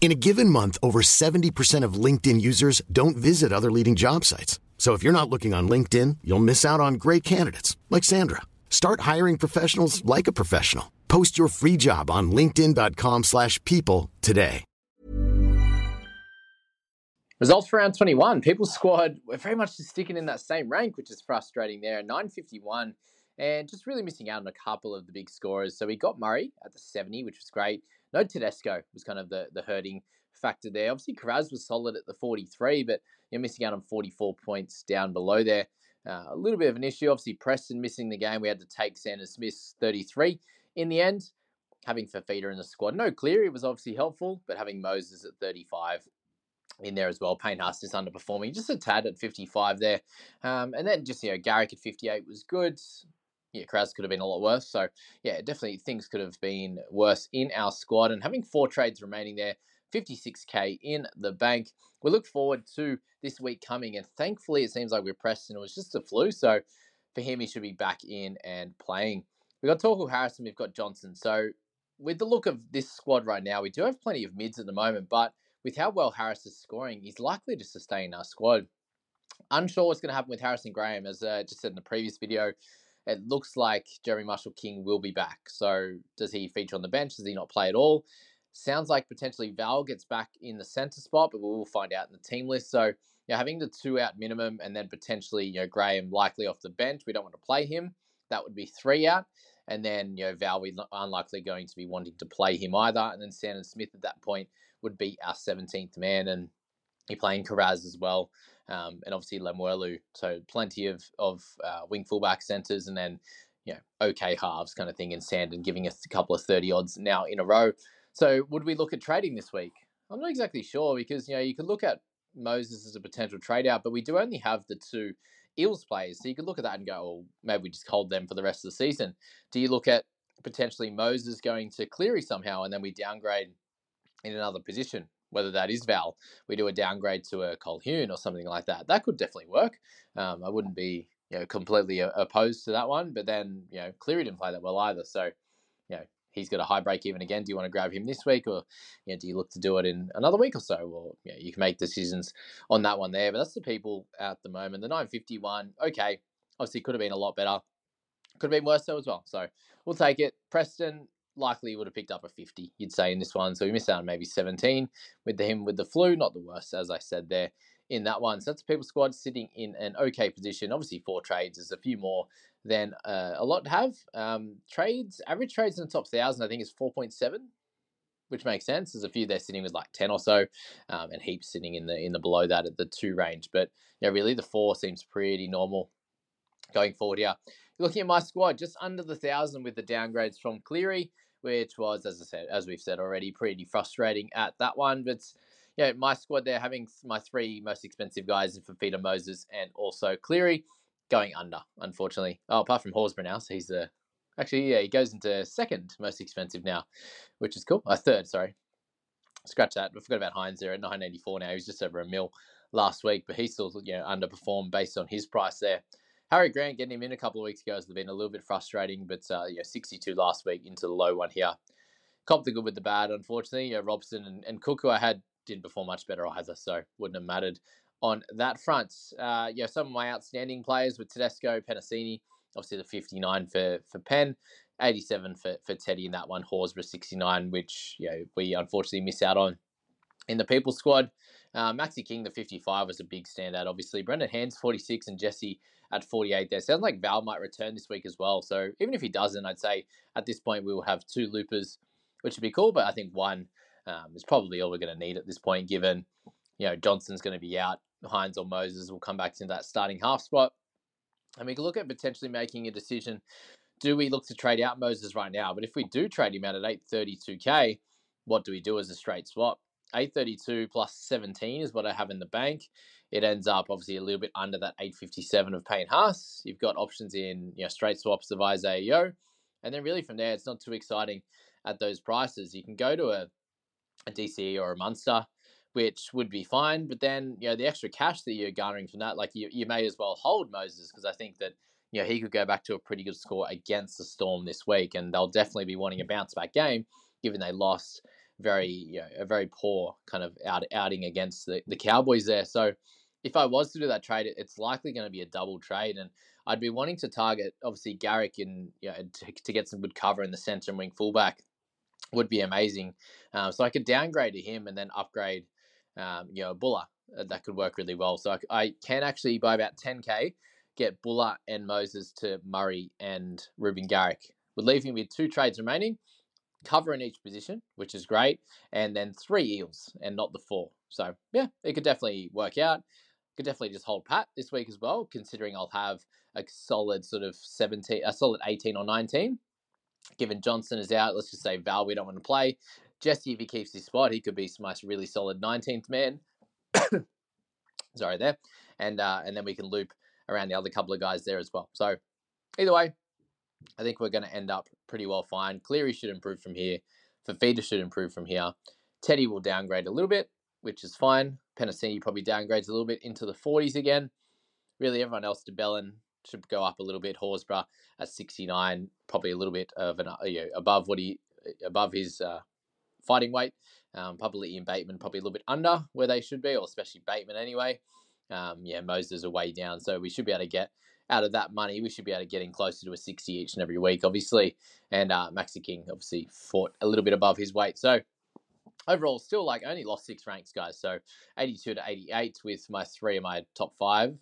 In a given month, over 70% of LinkedIn users don't visit other leading job sites. So if you're not looking on LinkedIn, you'll miss out on great candidates like Sandra. Start hiring professionals like a professional. Post your free job on linkedin.com/people people today. Results for round 21. People's squad were very much just sticking in that same rank, which is frustrating there. 951 and just really missing out on a couple of the big scorers. So we got Murray at the 70, which was great. No Tedesco was kind of the, the hurting factor there. Obviously, Kiraz was solid at the 43, but you're missing out on 44 points down below there. Uh, a little bit of an issue. Obviously, Preston missing the game. We had to take Sandon Smith's 33 in the end. Having Fifita in the squad. No Cleary was obviously helpful, but having Moses at 35 in there as well. Payne Haas just underperforming, just a tad at 55 there. Um, and then just, you know, Garrick at 58 was good. Yeah, Kraz could have been a lot worse. So, yeah, definitely things could have been worse in our squad. And having four trades remaining there, 56k in the bank. We look forward to this week coming, and thankfully, it seems like we're pressed, and it was just a flu. So, for him, he should be back in and playing. We've got Torkel Harrison, we've got Johnson. So, with the look of this squad right now, we do have plenty of mids at the moment, but with how well Harris is scoring, he's likely to sustain our squad. Unsure what's going to happen with Harrison Graham, as I uh, just said in the previous video. It looks like Jeremy Marshall King will be back. So, does he feature on the bench? Does he not play at all? Sounds like potentially Val gets back in the centre spot, but we will find out in the team list. So, yeah, having the two out minimum and then potentially, you know, Graham likely off the bench. We don't want to play him. That would be three out. And then, you know, Val, we unlikely going to be wanting to play him either. And then Sandon Smith at that point would be our 17th man. And you're playing Karaz as well. Um, and obviously Lemuelu. So plenty of, of uh, wing fullback centres and then, you know, okay halves kind of thing in Sandon, giving us a couple of 30 odds now in a row. So would we look at trading this week? I'm not exactly sure because, you know, you could look at Moses as a potential trade out, but we do only have the two Eels players. So you could look at that and go, well, maybe we just hold them for the rest of the season. Do you look at potentially Moses going to Cleary somehow and then we downgrade in another position? Whether that is Val, we do a downgrade to a Colquhoun or something like that. That could definitely work. Um, I wouldn't be you know completely opposed to that one, but then you know Cleary didn't play that well either. So you know he's got a high break even again. Do you want to grab him this week, or you know, do you look to do it in another week or so? Or you, know, you can make decisions on that one there. But that's the people at the moment. The 951, okay, obviously could have been a lot better. Could have been worse though as well. So we'll take it. Preston likely would have picked up a 50, you'd say, in this one. So we missed out on maybe 17 with him with the flu. Not the worst, as I said there in that one. So that's people squad sitting in an okay position. Obviously, four trades is a few more than uh, a lot to have. Um, trades, average trades in the top thousand, I think, is 4.7, which makes sense. There's a few there sitting with like 10 or so, um, and heaps sitting in the in the below that at the two range. But yeah, really, the four seems pretty normal going forward here. Looking at my squad, just under the thousand with the downgrades from Cleary, which was, as I said, as we've said already, pretty frustrating at that one. But yeah, my squad there having my three most expensive guys in Fifita Moses and also Cleary going under, unfortunately. Oh, apart from Horsburgh now, so he's the actually yeah he goes into second most expensive now, which is cool. Uh, third, sorry. Scratch that. I forgot about Hynes there at 984 now. He's just over a mil last week, but he still you know underperformed based on his price there. Harry Grant getting him in a couple of weeks ago has been a little bit frustrating, but uh, yeah, 62 last week into the low one here. Cop the good with the bad, unfortunately. Yeah, Robson and, and Cook, who I had, didn't perform much better either, so wouldn't have mattered on that front. Uh, yeah, some of my outstanding players with Tedesco, Penasini, obviously the 59 for, for Penn, 87 for, for Teddy in that one, Horsburgh 69, which you know, we unfortunately miss out on In the people squad, uh, Maxi King, the 55, was a big standout, obviously. Brendan Hands, 46, and Jesse at 48 there. Sounds like Val might return this week as well. So even if he doesn't, I'd say at this point we will have two loopers, which would be cool. But I think one um, is probably all we're going to need at this point, given you know Johnson's going to be out. Hynes or Moses will come back to that starting half spot. And we can look at potentially making a decision. Do we look to trade out Moses right now? But if we do trade him out at 832k, what do we do as a straight swap? 832 plus 17 is what I have in the bank. It ends up obviously a little bit under that 857 of Payne Haas. You've got options in you know straight swaps of Isaiah And then really from there, it's not too exciting at those prices. You can go to a, a DCE or a Munster, which would be fine. But then, you know, the extra cash that you're garnering from that, like you, you may as well hold Moses because I think that, you know, he could go back to a pretty good score against the Storm this week. And they'll definitely be wanting a bounce back game given they lost very you know, a very poor kind of out, outing against the, the Cowboys there. So if I was to do that trade, it's likely going to be a double trade, and I'd be wanting to target obviously Garrick and you know to, to get some good cover in the center and wing fullback would be amazing. Um, so I could downgrade to him and then upgrade, um, you know, Bula. Uh, that could work really well. So I, I can actually by about 10k get Bula and Moses to Murray and Reuben Garrick. Would leave him with two trades remaining cover in each position, which is great, and then three eels and not the four. So yeah, it could definitely work out. Could definitely just hold pat this week as well, considering I'll have a solid sort of 17, a solid 18 or 19. Given Johnson is out, let's just say Val, we don't want to play. Jesse, if he keeps his spot, he could be my really solid 19th man. Sorry there. And uh, and then we can loop around the other couple of guys there as well. So either way, I think we're going to end up pretty well fine. Cleary should improve from here. Fifita should improve from here. Teddy will downgrade a little bit, which is fine. Penasini probably downgrades a little bit into the 40s again. Really, everyone else, de Belin should go up a little bit. Horsburgh at 69, probably a little bit of an uh, you know, above what he above his uh, fighting weight. Um, probably Ian Bateman probably a little bit under where they should be, or especially Bateman anyway. Um, yeah, Moses are way down, so we should be able to get out of that money, we should be able to get in closer to a 60 each and every week, obviously. And uh, Maxi King obviously fought a little bit above his weight. So overall, still like only lost six ranks, guys. So 82 to 88 with my three of my top five.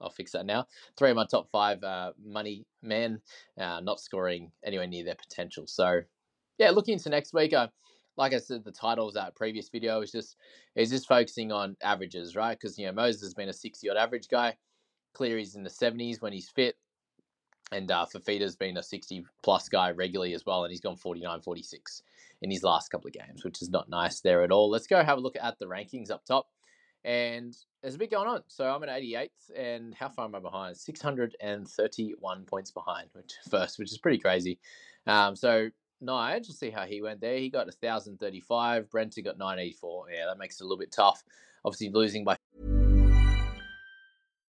I'll fix that now. Three of my top five uh, money men uh, not scoring anywhere near their potential. So, yeah, looking into next week, uh, like I said, the title of that previous video is just is just focusing on averages, right? Because you know Moses has been a sixty odd average guy. Cleary's in the 70s when he's fit. And uh, Fifita's been a 60 plus guy regularly as well, and he's gone 49 46 in his last couple of games, which is not nice there at all. Let's go have a look at the rankings up top. And there's a bit going on. So I'm at 88th, and how far am I behind? 631 points behind, which first, which is pretty crazy. Um, so Nige, let's see how he went there. He got 1,035. Brenton got 984. Yeah, that makes it a little bit tough. Obviously, losing by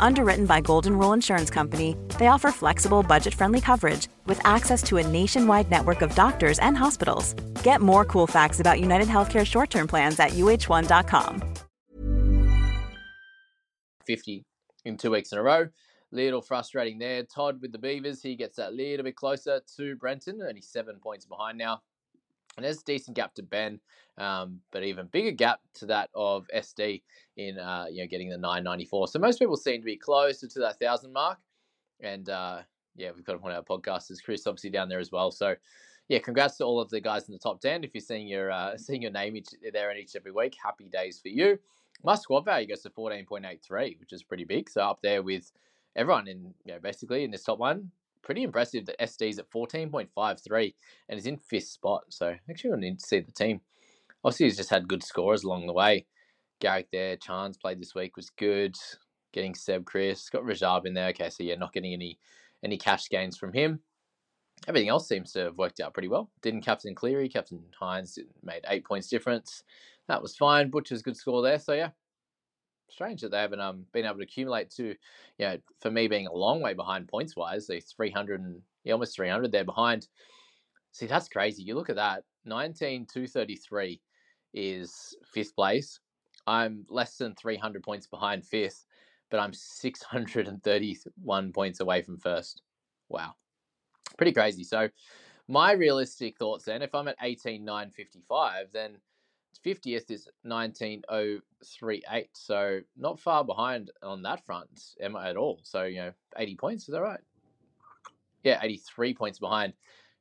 Underwritten by Golden Rule Insurance Company, they offer flexible, budget-friendly coverage with access to a nationwide network of doctors and hospitals. Get more cool facts about United Healthcare short-term plans at uh1.com. 50 in two weeks in a row. Little frustrating there. Todd with the Beavers, he gets that little bit closer to Brenton, only seven points behind now. And there's a decent gap to Ben, um, but even bigger gap to that of SD in uh, you know getting the 994. So most people seem to be closer to that thousand mark. And uh, yeah, we've got one of our podcasters, Chris, obviously down there as well. So yeah, congrats to all of the guys in the top 10. If you're seeing your uh, seeing your name each, there in each every week, happy days for you. My squad value goes to 14.83, which is pretty big. So up there with everyone in you know, basically in this top one. pretty impressive that SD's at 14.53 and is in fifth spot. So actually, I need to see the team. Obviously, he's just had good scores along the way. Garrick there, Chance played this week was good. Getting Seb Kris, got Rajab in there. Okay, so yeah, not getting any any cash gains from him. Everything else seems to have worked out pretty well. Didn't captain Cleary, Captain Hynes made eight points difference. That was fine. Butcher's good score there. So yeah, strange that they haven't um, been able to accumulate to, you know, for me being a long way behind points wise, they 300 and yeah, almost 300 they're behind. See, that's crazy. You look at that 19 233 is fifth place. I'm less than 300 points behind fifth, but I'm 631 points away from first. Wow. Pretty crazy. So, my realistic thoughts then, if I'm at 18,955, then 50th is 19038. So, not far behind on that front am I at all. So, you know, 80 points, is that right? Yeah, 83 points behind.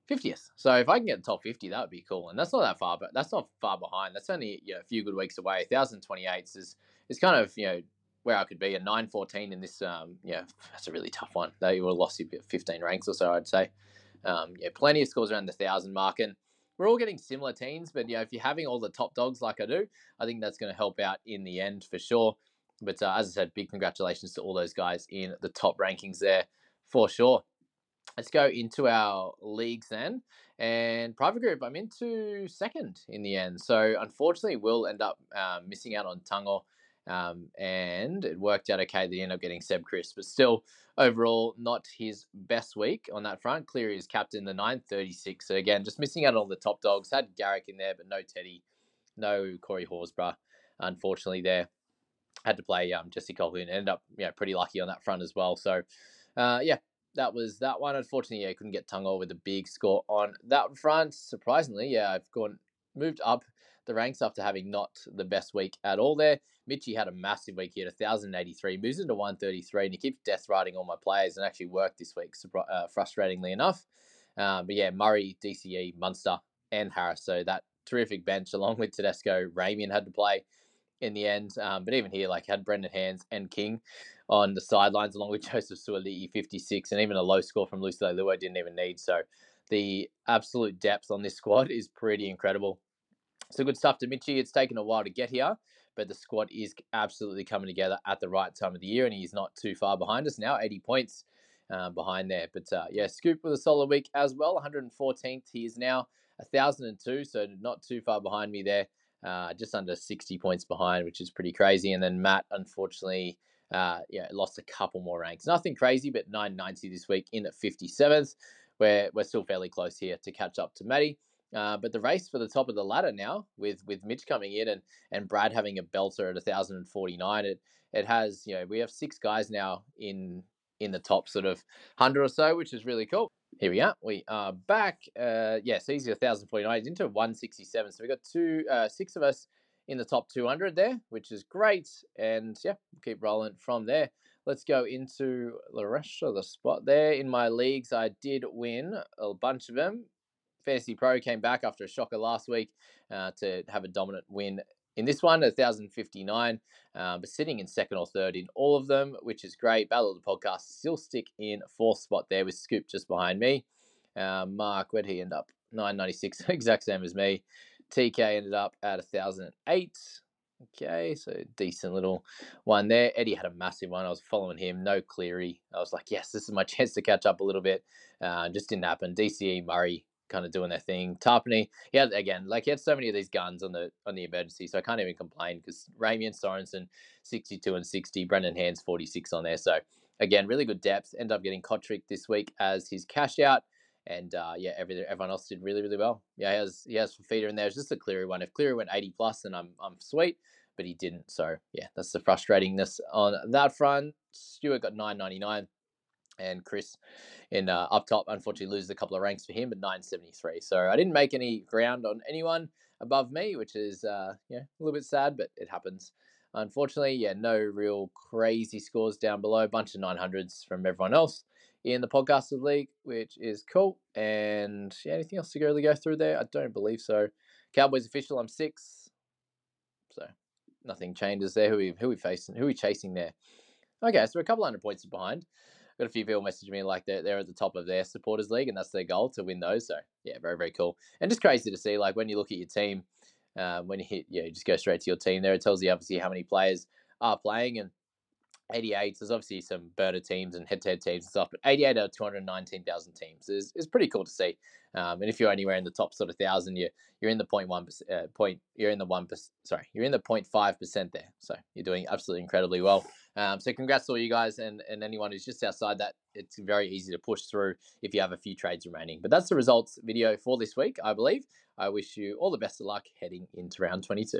50th. So if I can get the top 50, that would be cool. And that's not that far, but that's not far behind. That's only you know, a few good weeks away. 1,028 is is kind of you know where I could be. A 914 in this, um, yeah, that's a really tough one. They would have lost you 15 ranks or so, I'd say. Um, yeah, plenty of scores around the thousand mark, and we're all getting similar teams. But yeah, if you're having all the top dogs like I do, I think that's going to help out in the end for sure. But uh, as I said, big congratulations to all those guys in the top rankings there for sure let's go into our leagues then. And private group, I'm into second in the end. So unfortunately, we'll end up uh, missing out on Tungo. Um, and it worked out okay They he ended up getting Seb Kris, but still, overall, not his best week on that front. Cleary is captain, the 936. So again, just missing out on the top dogs. Had Garrick in there, but no Teddy, no Corey Horsburgh, unfortunately, there. Had to play um, Jesse Colquhoun. Ended up know, pretty lucky on that front as well. So, uh, yeah, that was that one. Unfortunately, yeah, I couldn't get Tungo with a big score on that front. Surprisingly, yeah, I've gone moved up the ranks after having not the best week at all there. Mitchy had a massive week. He had 1,083, moves into 133, and he keeps death riding all my players and actually worked this week, uh, frustratingly enough. Um, but yeah, Murray, DCE, Munster, and Harris. So that terrific bench, along with Tedesco, Ramian had to play in the end. Um, but even here, like had Brendan Hands and King on the sidelines, along with Joseph Suaalii, 56, and even a low score from Lucy Leilua didn't even need. So the absolute depth on this squad is pretty incredible. So good stuff to Mitchy. It's taken a while to get here, but the squad is absolutely coming together at the right time of the year, and he's not too far behind us now, 80 points uh, behind there. But uh, yeah, Scoop with a solid week as well, 114th. He is now 1,002, so not too far behind me there uh, just under 60 points behind, which is pretty crazy. And then Matt, unfortunately, uh, yeah, lost a couple more ranks. Nothing crazy, but 990 this week in at 57th. We're, we're still fairly close here to catch up to Matty. Uh, but the race for the top of the ladder now, with with Mitch coming in and and Brad having a belter at 1,049, it it has you know we have six guys now in in the top sort of hundred or so, which is really cool. Here we are. We are back. Uh, yeah, so easy 1,049 into 167. So we've got two, uh, six of us in the top 200 there, which is great. And yeah, keep rolling from there. Let's go into the rest of the spot there. In my leagues, I did win a bunch of them. Fantasy Pro came back after a shocker last week uh, to have a dominant win in this one, 1,059, uh, but sitting in second or third in all of them, which is great. Battle of the Podcast still stick in fourth spot there with Scoop just behind me. Uh, Mark, where'd he end up? 996, exact same as me. TK ended up at 1,008. Okay, so decent little one there. Eddie had a massive one. I was following him, no Cleary. I was like, yes, this is my chance to catch up a little bit. Uh, just didn't happen. DCE Murray kind of doing their thing. Tarpany, he had again, like he had so many of these guns on the on the emergency, so I can't even complain because Ramien Sorensen, 62 and 60, Brendan Hands 46 on there. So again, really good depth. End up getting Kotrick this week as his cash out. And uh, yeah, every, everyone else did really, really well. Yeah, he has he has feeder in there. It's just a Cleary one. If Cleary went 80 plus, then I'm I'm sweet, but he didn't. So yeah, that's the frustratingness on that front. Stewart got 999 and Chris in uh, up top, unfortunately, loses a couple of ranks for him, at 973. So I didn't make any ground on anyone above me, which is uh, yeah a little bit sad, but it happens. Unfortunately, yeah, no real crazy scores down below. A bunch of 900s from everyone else in the podcasted league, which is cool. And yeah, anything else to really go through there? I don't believe so. Cowboys official, I'm six. So nothing changes there. Who we who we facing? Who we chasing there? Okay, so we're a couple hundred points behind. Got a few people messaging me like they're, they're at the top of their supporters league and that's their goal to win those. So yeah, very, very cool. And just crazy to see, like when you look at your team, um, when you hit, yeah, you just go straight to your team there. It tells you obviously how many players are playing and 88. There's obviously some burner teams and head-to-head teams and stuff, but 88 out of 219,000 teams is, is pretty cool to see. Um, and if you're anywhere in the top sort of thousand, you're you're in the point one uh, point. You're in the one percent. Sorry, you're in the 0.5 percent there. So you're doing absolutely incredibly well. Um, so congrats to all you guys and, and anyone who's just outside that. It's very easy to push through if you have a few trades remaining. But that's the results video for this week, I believe. I wish you all the best of luck heading into round 22.